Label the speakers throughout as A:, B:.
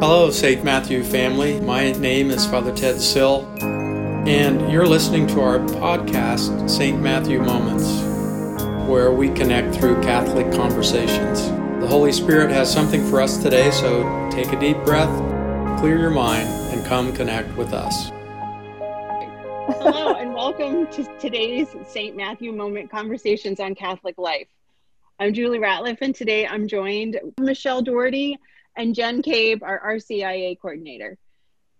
A: Hello, St. Matthew family. My name is Father Ted Sill, and you're listening to our podcast, St. Matthew Moments, where we connect through Catholic conversations. The Holy Spirit has something for us today, so take a deep breath, clear your mind, and come connect with us.
B: Hello, and welcome to today's St. Matthew Moment Conversations on Catholic Life. I'm Julie Ratliff, and today I'm joined Michelle Doherty and Jen Cabe, our RCIA coordinator.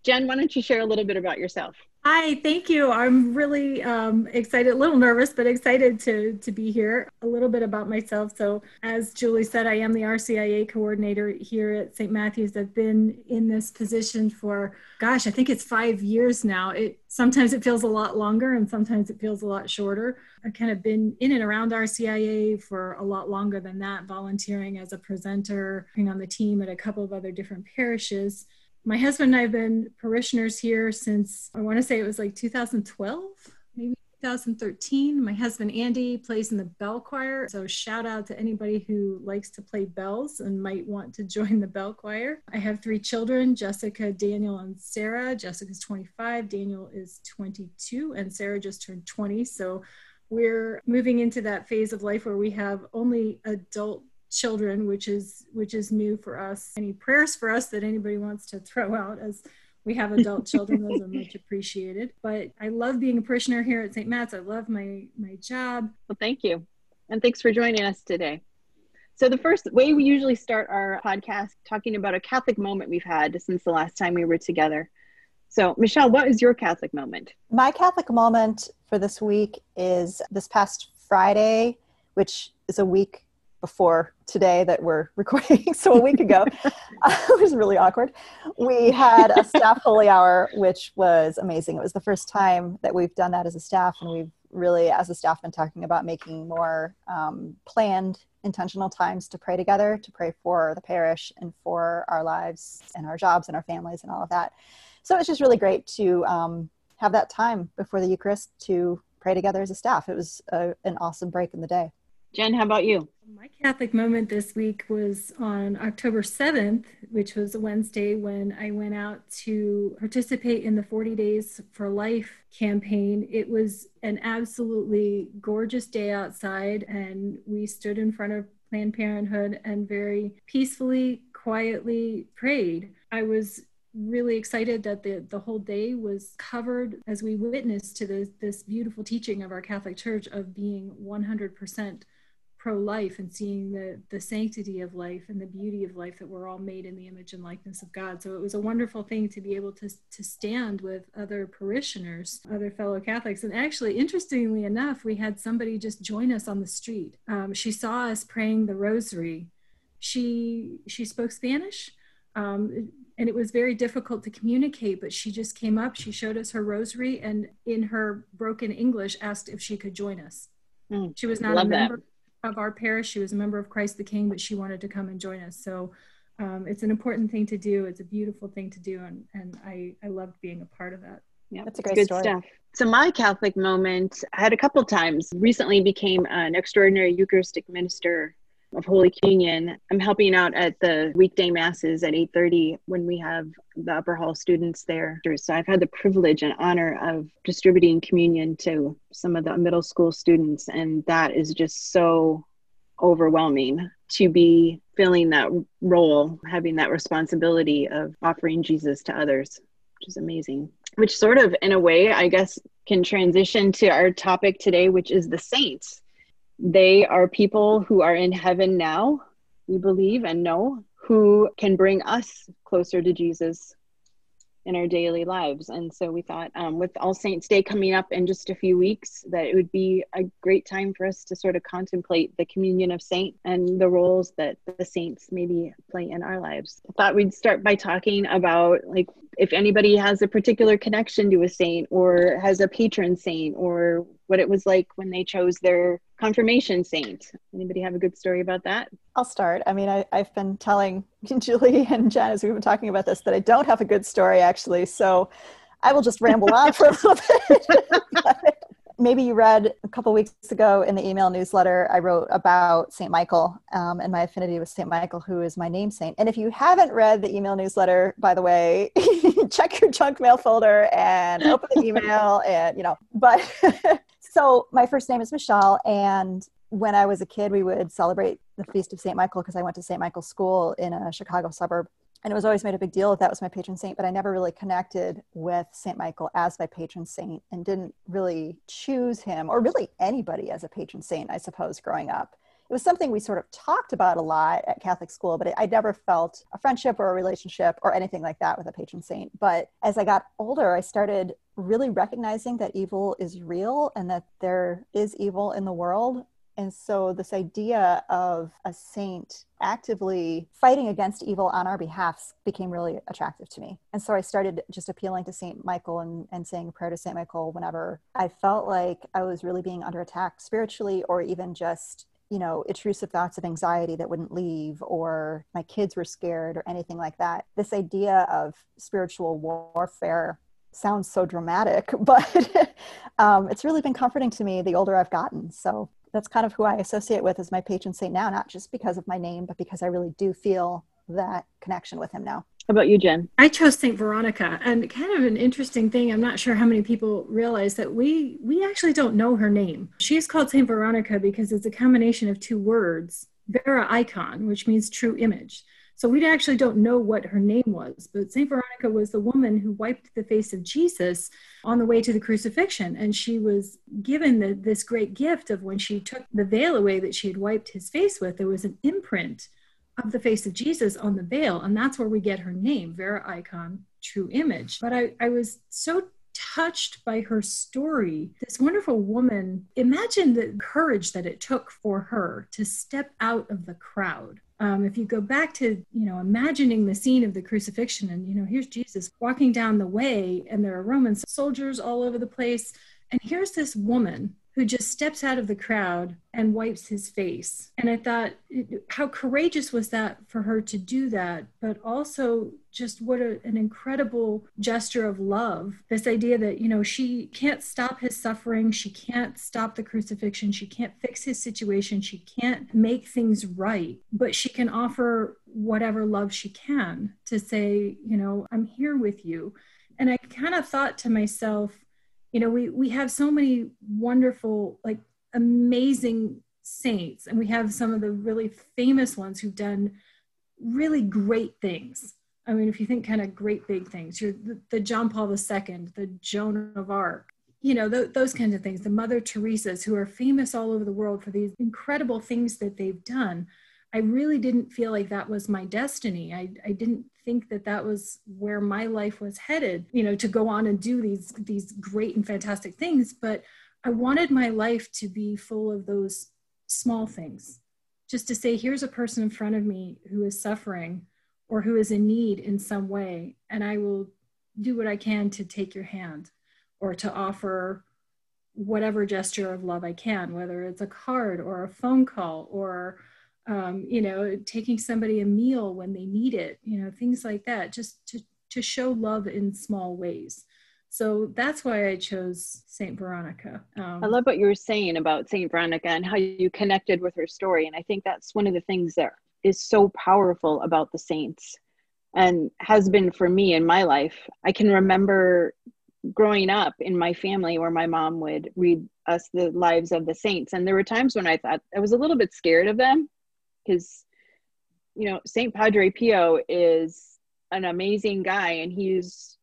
B: Jen, why don't you share a little bit about yourself?
C: Hi, thank you. I'm really um, excited, a little nervous, but excited to, to be here. A little bit about myself. So, as Julie said, I am the RCIA coordinator here at St. Matthew's. I've been in this position for, gosh, I think it's five years now. It sometimes it feels a lot longer, and sometimes it feels a lot shorter. I've kind of been in and around RCIA for a lot longer than that, volunteering as a presenter, being on the team at a couple of other different parishes my husband and I have been parishioners here since I want to say it was like 2012, maybe 2013. My husband Andy plays in the bell choir. So shout out to anybody who likes to play bells and might want to join the bell choir. I have three children, Jessica, Daniel, and Sarah. Jessica's 25, Daniel is 22, and Sarah just turned 20. So we're moving into that phase of life where we have only adult children, which is which is new for us. Any prayers for us that anybody wants to throw out as we have adult children, those are much appreciated. But I love being a parishioner here at St. Matt's. I love my my job.
B: Well, thank you. And thanks for joining us today. So the first way we usually start our podcast talking about a Catholic moment we've had since the last time we were together. So, Michelle, what is your Catholic moment?
D: My Catholic moment for this week is this past Friday, which is a week before today that we're recording, so a week ago. it was really awkward. We had a staff holy hour, which was amazing. It was the first time that we've done that as a staff, and we've really, as a staff, been talking about making more um, planned, intentional times to pray together, to pray for the parish and for our lives and our jobs and our families and all of that. So it's just really great to um, have that time before the Eucharist to pray together as a staff. It was a, an awesome break in the day.
B: Jen, how about you?
C: My Catholic moment this week was on October 7th, which was a Wednesday when I went out to participate in the 40 Days for Life campaign. It was an absolutely gorgeous day outside, and we stood in front of Planned Parenthood and very peacefully, quietly prayed. I was really excited that the, the whole day was covered as we witnessed to this, this beautiful teaching of our Catholic Church of being 100% pro-life and seeing the the sanctity of life and the beauty of life that we're all made in the image and likeness of God. So it was a wonderful thing to be able to to stand with other parishioners, other fellow Catholics. And actually, interestingly enough, we had somebody just join us on the street. Um, she saw us praying the Rosary. She she spoke Spanish. Um, and it was very difficult to communicate but she just came up she showed us her rosary and in her broken english asked if she could join us mm, she was not a member that of our parish. She was a member of Christ the King, but she wanted to come and join us. So um, it's an important thing to do. It's a beautiful thing to do, and and I I loved being a part of that.
D: Yeah, that's a great
B: good
D: story.
B: stuff. So my Catholic moment, I had a couple times. Recently, became an extraordinary Eucharistic minister of Holy Communion. I'm helping out at the weekday masses at 8:30 when we have the upper hall students there. So I've had the privilege and honor of distributing communion to some of the middle school students and that is just so overwhelming to be filling that role, having that responsibility of offering Jesus to others, which is amazing. Which sort of in a way, I guess can transition to our topic today, which is the saints they are people who are in heaven now, we believe and know, who can bring us closer to Jesus in our daily lives. And so we thought, um, with All Saints Day coming up in just a few weeks, that it would be a great time for us to sort of contemplate the communion of saints and the roles that the saints maybe play in our lives. I thought we'd start by talking about like if anybody has a particular connection to a saint or has a patron saint or what it was like when they chose their confirmation saint. Anybody have a good story about that?
D: I'll start. I mean, I, have been telling Julie and Jen as we've been talking about this that I don't have a good story actually. So I will just ramble on for a little bit. maybe you read a couple weeks ago in the email newsletter I wrote about St. Michael um, and my affinity with St. Michael, who is my name saint. And if you haven't read the email newsletter, by the way, check your junk mail folder and open the email and, you know, but so my first name is Michelle. And when I was a kid, we would celebrate the Feast of St. Michael because I went to St. Michael's School in a Chicago suburb and it was always made a big deal that that was my patron saint but i never really connected with saint michael as my patron saint and didn't really choose him or really anybody as a patron saint i suppose growing up it was something we sort of talked about a lot at catholic school but i never felt a friendship or a relationship or anything like that with a patron saint but as i got older i started really recognizing that evil is real and that there is evil in the world and so, this idea of a saint actively fighting against evil on our behalf became really attractive to me. And so, I started just appealing to Saint Michael and, and saying a prayer to Saint Michael whenever I felt like I was really being under attack spiritually or even just you know, intrusive thoughts of anxiety that wouldn't leave, or my kids were scared, or anything like that. This idea of spiritual warfare sounds so dramatic, but um, it's really been comforting to me the older I've gotten. So that's kind of who I associate with as my patron saint now, not just because of my name, but because I really do feel that connection with him now.
B: How about you, Jen?
C: I chose Saint Veronica, and kind of an interesting thing. I'm not sure how many people realize that we we actually don't know her name. She is called Saint Veronica because it's a combination of two words, Vera icon, which means true image. So we actually don't know what her name was, but St. Veronica was the woman who wiped the face of Jesus on the way to the crucifixion. And she was given the, this great gift of when she took the veil away that she had wiped his face with, there was an imprint of the face of Jesus on the veil. And that's where we get her name, Vera Icon, true image. But I, I was so touched by her story. This wonderful woman, imagine the courage that it took for her to step out of the crowd um, if you go back to you know imagining the scene of the crucifixion and you know here's jesus walking down the way and there are roman soldiers all over the place. And here's this woman who just steps out of the crowd and wipes his face. And I thought, how courageous was that for her to do that? But also, just what a, an incredible gesture of love. This idea that, you know, she can't stop his suffering, she can't stop the crucifixion, she can't fix his situation, she can't make things right, but she can offer whatever love she can to say, you know, I'm here with you. And I kind of thought to myself, you know we we have so many wonderful like amazing saints and we have some of the really famous ones who've done really great things. I mean if you think kind of great big things you're the, the john paul ii the joan of arc you know th- those kinds of things the mother teresa's who are famous all over the world for these incredible things that they've done I really didn't feel like that was my destiny. I, I didn't think that that was where my life was headed, you know, to go on and do these, these great and fantastic things. But I wanted my life to be full of those small things, just to say, here's a person in front of me who is suffering or who is in need in some way, and I will do what I can to take your hand or to offer whatever gesture of love I can, whether it's a card or a phone call or um, you know, taking somebody a meal when they need it, you know, things like that, just to, to show love in small ways. So that's why I chose Saint Veronica.
B: Um, I love what you were saying about Saint Veronica and how you connected with her story. And I think that's one of the things that is so powerful about the saints and has been for me in my life. I can remember growing up in my family where my mom would read us the lives of the saints. And there were times when I thought I was a little bit scared of them because you know Saint Padre Pio is an amazing guy and he's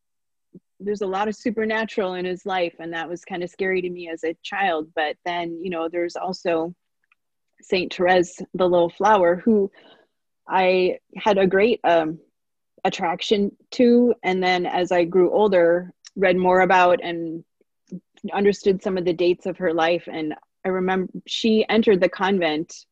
B: there's a lot of supernatural in his life and that was kind of scary to me as a child. But then you know there's also Saint Therese the little flower who I had a great um, attraction to. And then as I grew older read more about and understood some of the dates of her life. And I remember she entered the convent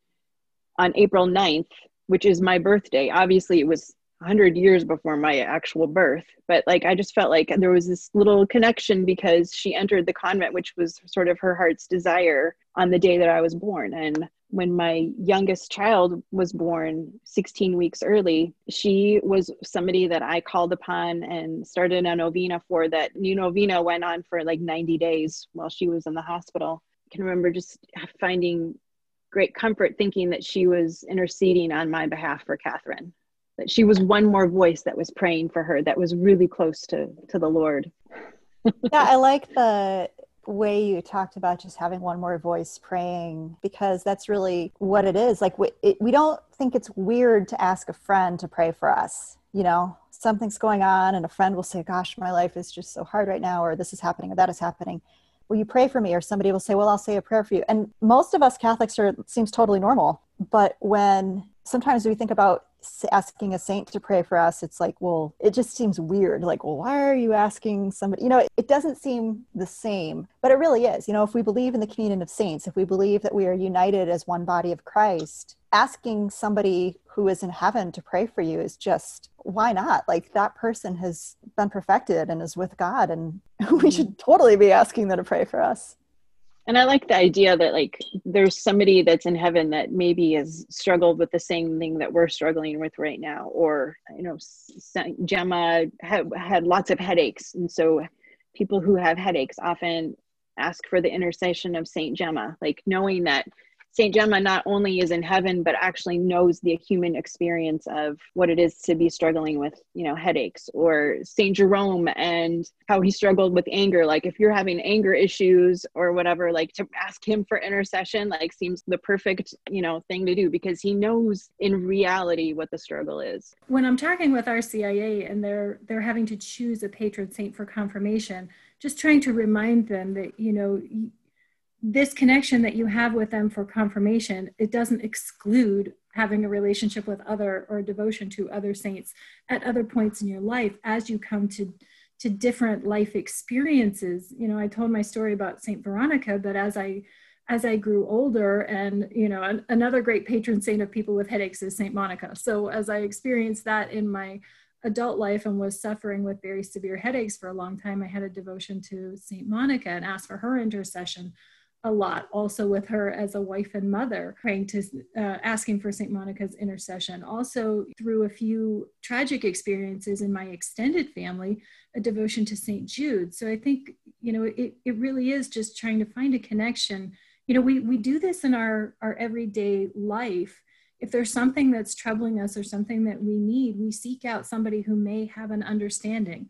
B: on April 9th, which is my birthday. Obviously, it was 100 years before my actual birth, but like I just felt like there was this little connection because she entered the convent, which was sort of her heart's desire on the day that I was born. And when my youngest child was born 16 weeks early, she was somebody that I called upon and started a novena for. That new novena went on for like 90 days while she was in the hospital. I can remember just finding great comfort thinking that she was interceding on my behalf for Catherine, that she was one more voice that was praying for her, that was really close to, to the Lord.
D: yeah, I like the way you talked about just having one more voice praying because that's really what it is. Like we, it, we don't think it's weird to ask a friend to pray for us you know? Something's going on and a friend will say gosh my life is just so hard right now or this is happening or that is happening will you pray for me? Or somebody will say well i'll say a prayer for you. And most of us catholics are seems totally normal. But when sometimes we think about asking a saint to pray for us it's like well it just seems weird. Like well why are you asking somebody? You know it, it, doesn't seem the same but it really is. You know if we believe in the communion of saints if we believe that we are united as one body of christ asking somebody who is in heaven to pray for you is just why not? Like that person has been perfected and is with god and we mm-hmm. should totally be asking them to pray for us.
B: And i like the idea that like there's somebody that's in heaven that maybe has struggled with the same thing that we're struggling with right now or you know gemma had, had lots of headaches and so people who have headaches often ask for the intercession of saint gemma like knowing that Saint Gemma not only is in heaven, but actually knows the human experience of what it is to be struggling with, you know, headaches, or Saint Jerome and how he struggled with anger. Like, if you're having anger issues or whatever, like to ask him for intercession, like, seems the perfect, you know, thing to do because he knows in reality what the struggle is.
C: When I'm talking with RCIA and they're they're having to choose a patron saint for confirmation, just trying to remind them that you know this connection that you have with them for confirmation it doesn't exclude having a relationship with other or devotion to other saints at other points in your life as you come to to different life experiences. You know i told my story about saint veronica but as i as i grew older and you know an, another great patron saint of people with headaches is saint monica. So as i experienced that in my adult life and was suffering with very severe headaches for a long time i had a devotion to saint monica and asked for her intercession a lot also with her as a wife and mother praying to uh, asking for st monica's intercession. Also through a few tragic experiences in my extended family a devotion to st jude. So i think you know it, it really is just trying to find a connection. You know we, we do this in our our everyday life. If there's something that's troubling us or something that we need we seek out somebody who may have an understanding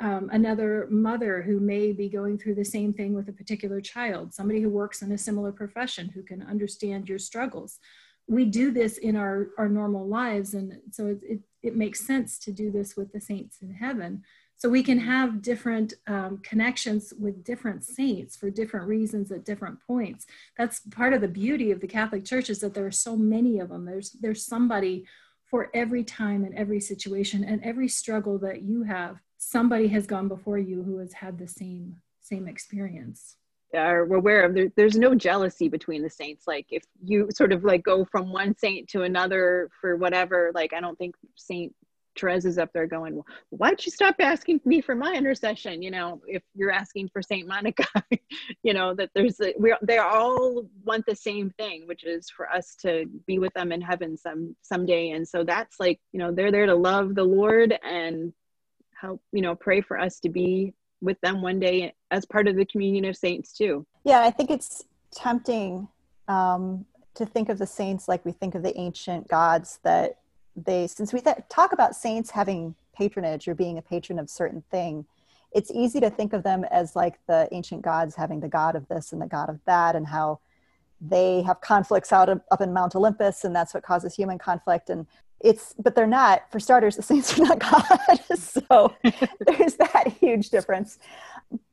C: um, another mother who may be going through the same thing with a particular child, somebody who works in a similar profession who can understand your struggles. We do this in our, our normal lives, and so it, it, it makes sense to do this with the saints in heaven. So we can have different um, connections with different saints for different reasons at different points. That's part of the beauty of the Catholic Church is that there are so many of them. There's there's somebody for every time and every situation and every struggle that you have somebody has gone before you who has had the same same experience
B: are aware of there, there's no jealousy between the saints like if you sort of like go from one saint to another for whatever like i don't think saint Therese is up there going, why'd you stop asking me for my intercession? You know, if you're asking for Saint Monica, you know, that there's we they all want the same thing, which is for us to be with them in heaven some someday. And so that's like, you know, they're there to love the Lord and help you know pray for us to be with them one day as part of the communion of saints too.
D: Yeah i think it's tempting um, to think of the saints like we think of the ancient gods that they since we th- talk about saints having patronage or being a patron of certain thing it's easy to think of them as like the ancient gods having the god of this and the god of that and how they have conflicts out of, up in mount olympus and that's what causes human conflict. And it's but they're not for starters the saints are not god. So there's that huge difference.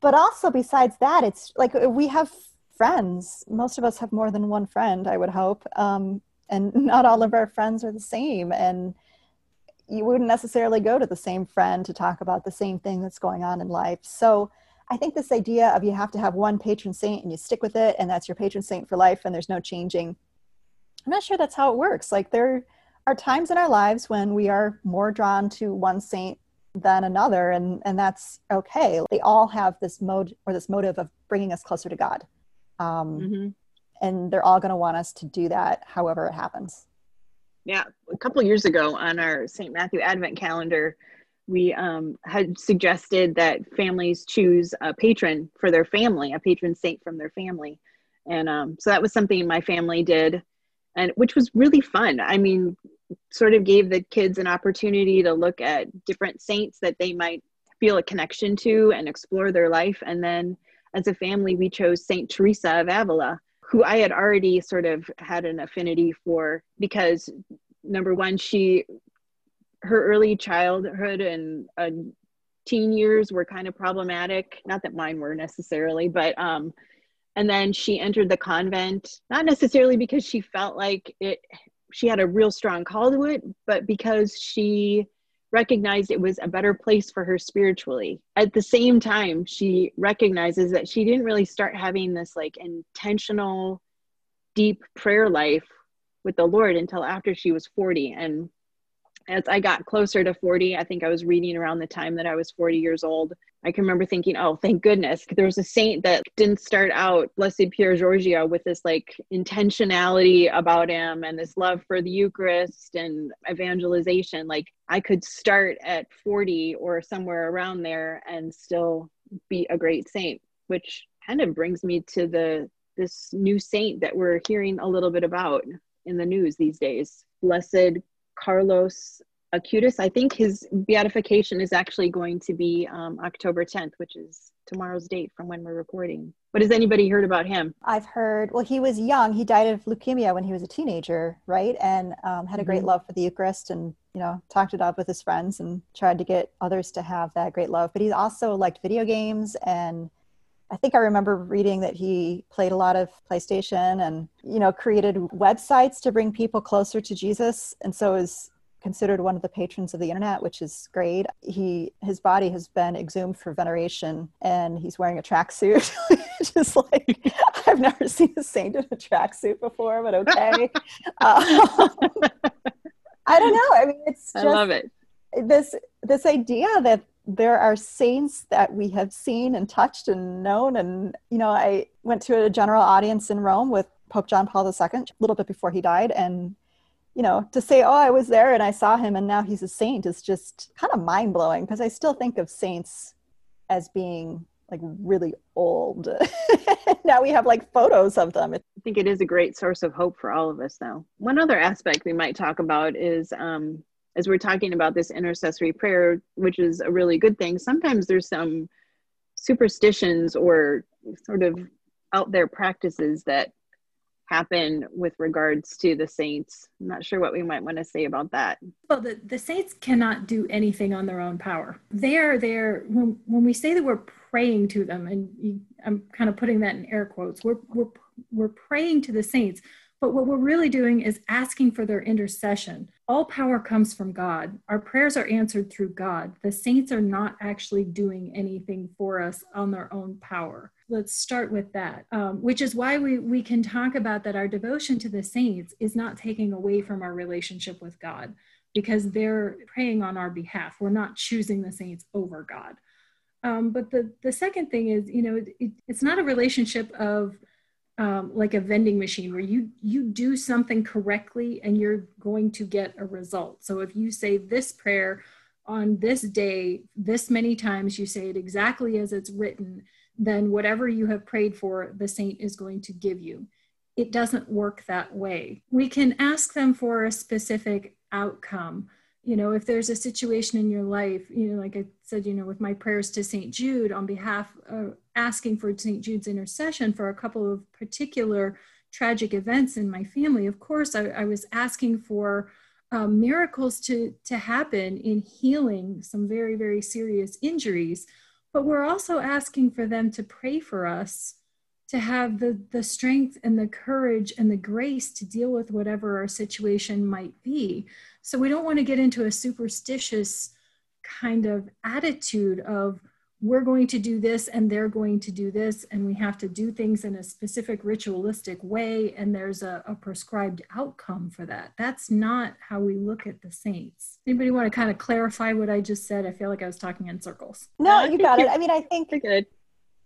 D: But also besides that it's like we have friends. Most of us have more than one friend i would hope. Um, and not all of our friends are the same. And you wouldn't necessarily go to the same friend to talk about the same thing that's going on in life. So i think this idea of you have to have one patron saint and you stick with it and that's your patron saint for life and there's no changing. I'm not sure that's how it works. Like there are times in our lives when we are more drawn to one saint than another and and that's okay they all have this mode or this motive of bringing us closer to god um, mm-hmm. and they're all going to want us to do that however it happens.
B: Yeah, a couple years ago on our St. Matthew Advent calendar, we um, had suggested that families choose a patron for their family, a patron saint from their family. And um, so that was something my family did, and which was really fun. I mean, sort of gave the kids an opportunity to look at different saints that they might feel a connection to and explore their life. And then as a family, we chose Saint Teresa of Avila, who I had already sort of had an affinity for because number one, she her early childhood and uh, teen years were kind of problematic. Not that mine were necessarily, but um, and then she entered the convent not necessarily because she felt like it she had a real strong call to it, but because she recognized it was a better place for her spiritually. At the same time, she recognizes that she didn't really start having this like intentional, deep prayer life with the Lord until after she was 40. And as I got closer to 40, I think I was reading around the time that I was 40 years old. I can remember thinking, oh, thank goodness. There was a saint that didn't start out, Blessed Pier Giorgio, with this like intentionality about him and this love for the Eucharist and evangelization. Like I could start at 40 or somewhere around there and still be a great saint, which kind of brings me to the this new saint that we're hearing a little bit about in the news these days. Blessed Carlos Acutis. I think his beatification is actually going to be um, October 10th, which is tomorrow's date from when we're recording. What has anybody heard about him?
D: I've heard, well, he was young. He died of leukemia when he was a teenager, right? And um, had a great mm-hmm. love for the Eucharist and, you know, talked it up with his friends and tried to get others to have that great love. But he also liked video games and I think I remember reading that he played a lot of PlayStation and, you know, created websites to bring people closer to Jesus. And so is considered one of the patrons of the internet, which is great. He his body has been exhumed for veneration, and he's wearing a tracksuit. Just like I've never seen a saint in a tracksuit before, but okay. uh, I don't know. I mean, it's just,
B: I love it.
D: This this idea that there are saints that we have seen and touched and known, and you know, I went to a general audience in Rome with Pope John Paul II a little bit before he died, and you know, to say, oh, I was there and I saw him and now he's a saint is just kind of mind blowing because I still think of saints as being like really old. now we have like photos of them.
B: I think it is a great source of hope for all of us, though. One other aspect we might talk about is um, as we're talking about this intercessory prayer, which is a really good thing, sometimes there's some superstitions or sort of out there practices that happen with regards to the saints. I'm not sure what we might want to say about that.
C: Well, the, the saints cannot do anything on their own power. They are there when, when we say that we're praying to them, and you, I'm kind of putting that in air quotes, we're, we're, we're praying to the saints. But what we're really doing is asking for their intercession. All power comes from God. Our prayers are answered through God. The saints are not actually doing anything for us on their own power let's start with that um, which is why we we can talk about that our devotion to the saints is not taking away from our relationship with god because they're praying on our behalf we're not choosing the saints over god um, but the the second thing is you know it, it's not a relationship of um, like a vending machine where you you do something correctly and you're going to get a result so if you say this prayer on this day this many times you say it exactly as it's written then whatever you have prayed for, the saint is going to give you. It doesn't work that way. We can ask them for a specific outcome. You know, if there's a situation in your life, you know, like I said, you know, with my prayers to St. Jude on behalf of asking for St. Jude's intercession for a couple of particular tragic events in my family, of course, I, I was asking for um, miracles to, to happen in healing some very, very serious injuries but we're also asking for them to pray for us to have the, the strength and the courage and the grace to deal with whatever our situation might be. So we don't want to get into a superstitious kind of attitude of, we're going to do this and they're going to do this and we have to do things in a specific ritualistic way and there's a, a, prescribed outcome for that. That's not how we look at the saints. Anybody want to kind of clarify what i just said? I feel like i was talking in circles.
D: No you got it. i mean i think
B: good.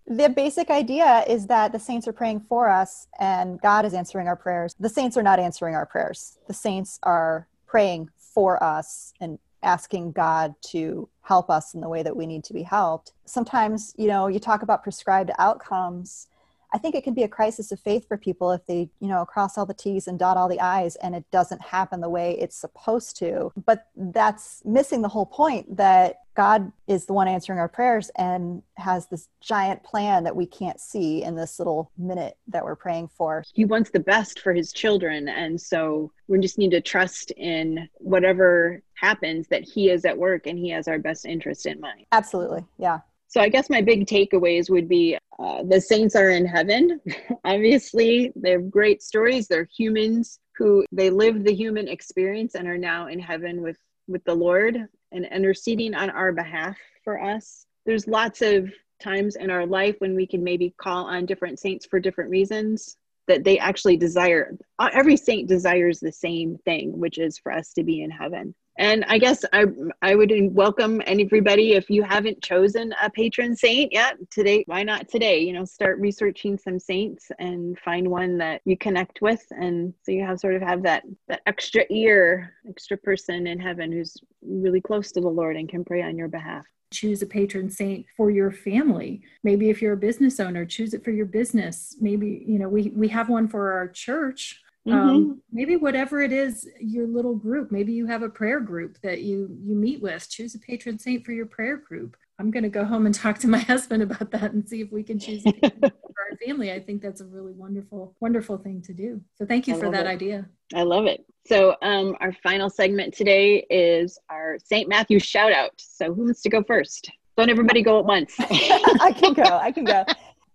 D: The basic idea is that the saints are praying for us and God is answering our prayers. The saints are not answering our prayers. The saints are praying for us and asking God to help us in the way that we need to be helped. Sometimes, you know, you talk about prescribed outcomes I think it can be a crisis of faith for people if they, you know, cross all the T's and dot all the I's and it doesn't happen the way it's supposed to. But that's missing the whole point that God is the one answering our prayers and has this giant plan that we can't see in this little minute that we're praying for.
B: He wants the best for his children. And so we just need to trust in whatever happens that he is at work and he has our best interest in mind.
D: Absolutely. Yeah.
B: So I guess my big takeaways would be uh, the saints are in heaven. Obviously, they have great stories. They're humans who they live the human experience and are now in heaven with with the Lord and interceding on our behalf for us. There's lots of times in our life when we can maybe call on different saints for different reasons that they actually desire. Uh, every saint desires the same thing, which is for us to be in heaven and i guess i i would welcome everybody if you haven't chosen a patron saint yet today why not today you know start researching some saints and find one that you connect with and so you have sort of have that that extra ear extra person in heaven who's really close to the lord and can pray on your behalf
C: choose a patron saint for your family. Maybe if you're a business owner choose it for your business. Maybe you know we we have one for our church. Um, mm-hmm. um, maybe whatever it is your little group maybe you have a prayer group that you you meet with. Choose a patron saint for your prayer group i'm going to go home and talk to my husband about that and see if we can choose for our family. I think that's a really wonderful wonderful thing to do. So thank you I for that
B: it.
C: idea.
B: I love it. So um, our final segment today is our st matthew shout out so who wants to go first? Don't everybody go at once.
D: I can go i can go.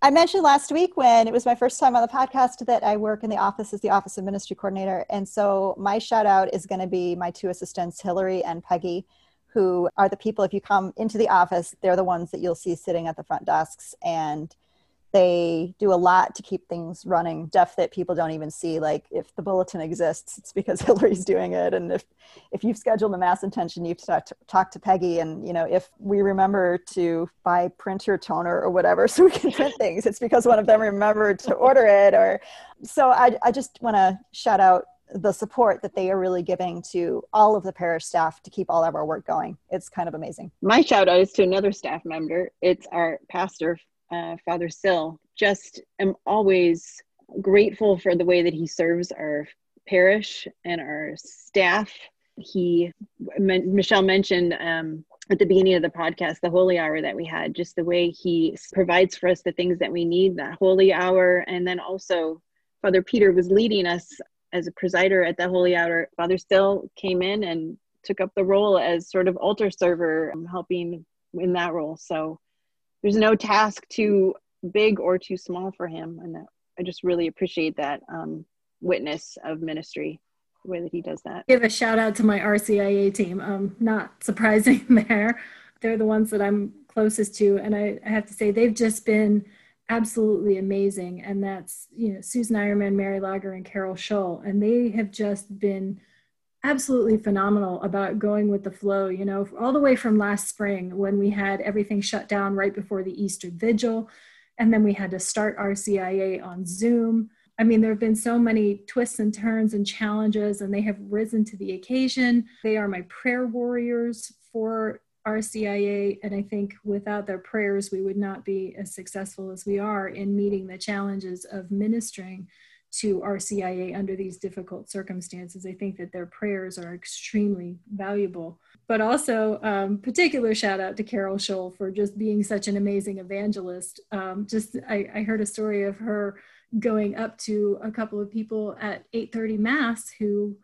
D: I mentioned last week when it was my first time on the podcast that I work in the office as the Office of Ministry Coordinator. And so my shout out is going to be my two assistants, Hillary and Peggy, who are the people, if you come into the office, they're the ones that you'll see sitting at the front desks. And they do a lot to keep things running stuff that people don't even see like if the bulletin exists it's because hillary's doing it and if if you've scheduled a mass intention you've talked to, talk to peggy and you know if we remember to buy printer toner or whatever so we can print things it's because one of them remembered to order it or so i, I just want to shout out the support that they are really giving to all of the parish staff to keep all of our work going. It's kind of amazing.
B: My shout out is to another staff member. It's our pastor, uh, Father Sill. Just am always grateful for the way that he serves our parish and our staff. He, M- Michelle mentioned um, at the beginning of the podcast, the holy hour that we had, just the way he provides for us the things that we need, that holy hour. And then also, Father Peter was leading us as a presider at the holy hour. Father Sill came in and took up the role as sort of altar server, um, helping in that role. So there's no task too big or too small for him and i just really appreciate that um, witness of ministry the way that he does that
C: give a shout out to my rcia team um, not surprising there they're the ones that i'm closest to and I, I have to say they've just been absolutely amazing and that's you know susan ironman mary lager and carol Scholl. and they have just been absolutely phenomenal about going with the flow, you know, all the way from last spring when we had everything shut down right before the Easter vigil. And then we had to start RCIA on Zoom. I mean, there have been so many twists and turns and challenges, and they have risen to the occasion. They are my prayer warriors for RCIA. And I think without their prayers, we would not be as successful as we are in meeting the challenges of ministering to RCIA under these difficult circumstances. I think that their prayers are extremely valuable. But also, um, particular shout out to Carol Scholl for just being such an amazing evangelist. Um, just I, I heard a story of her going up to a couple of people at 8:30 mass who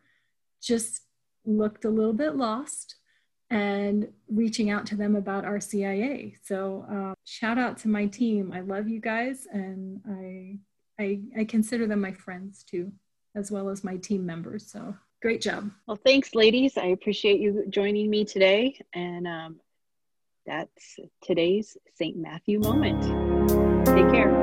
C: just looked a little bit lost and reaching out to them about RCIA. So um, shout out to my team. I love you guys, and I, I I consider them my friends too, as well as my team members. So great job.
B: Well, thanks, ladies. I appreciate you joining me today, and um, that's today's St. Matthew moment. Take care.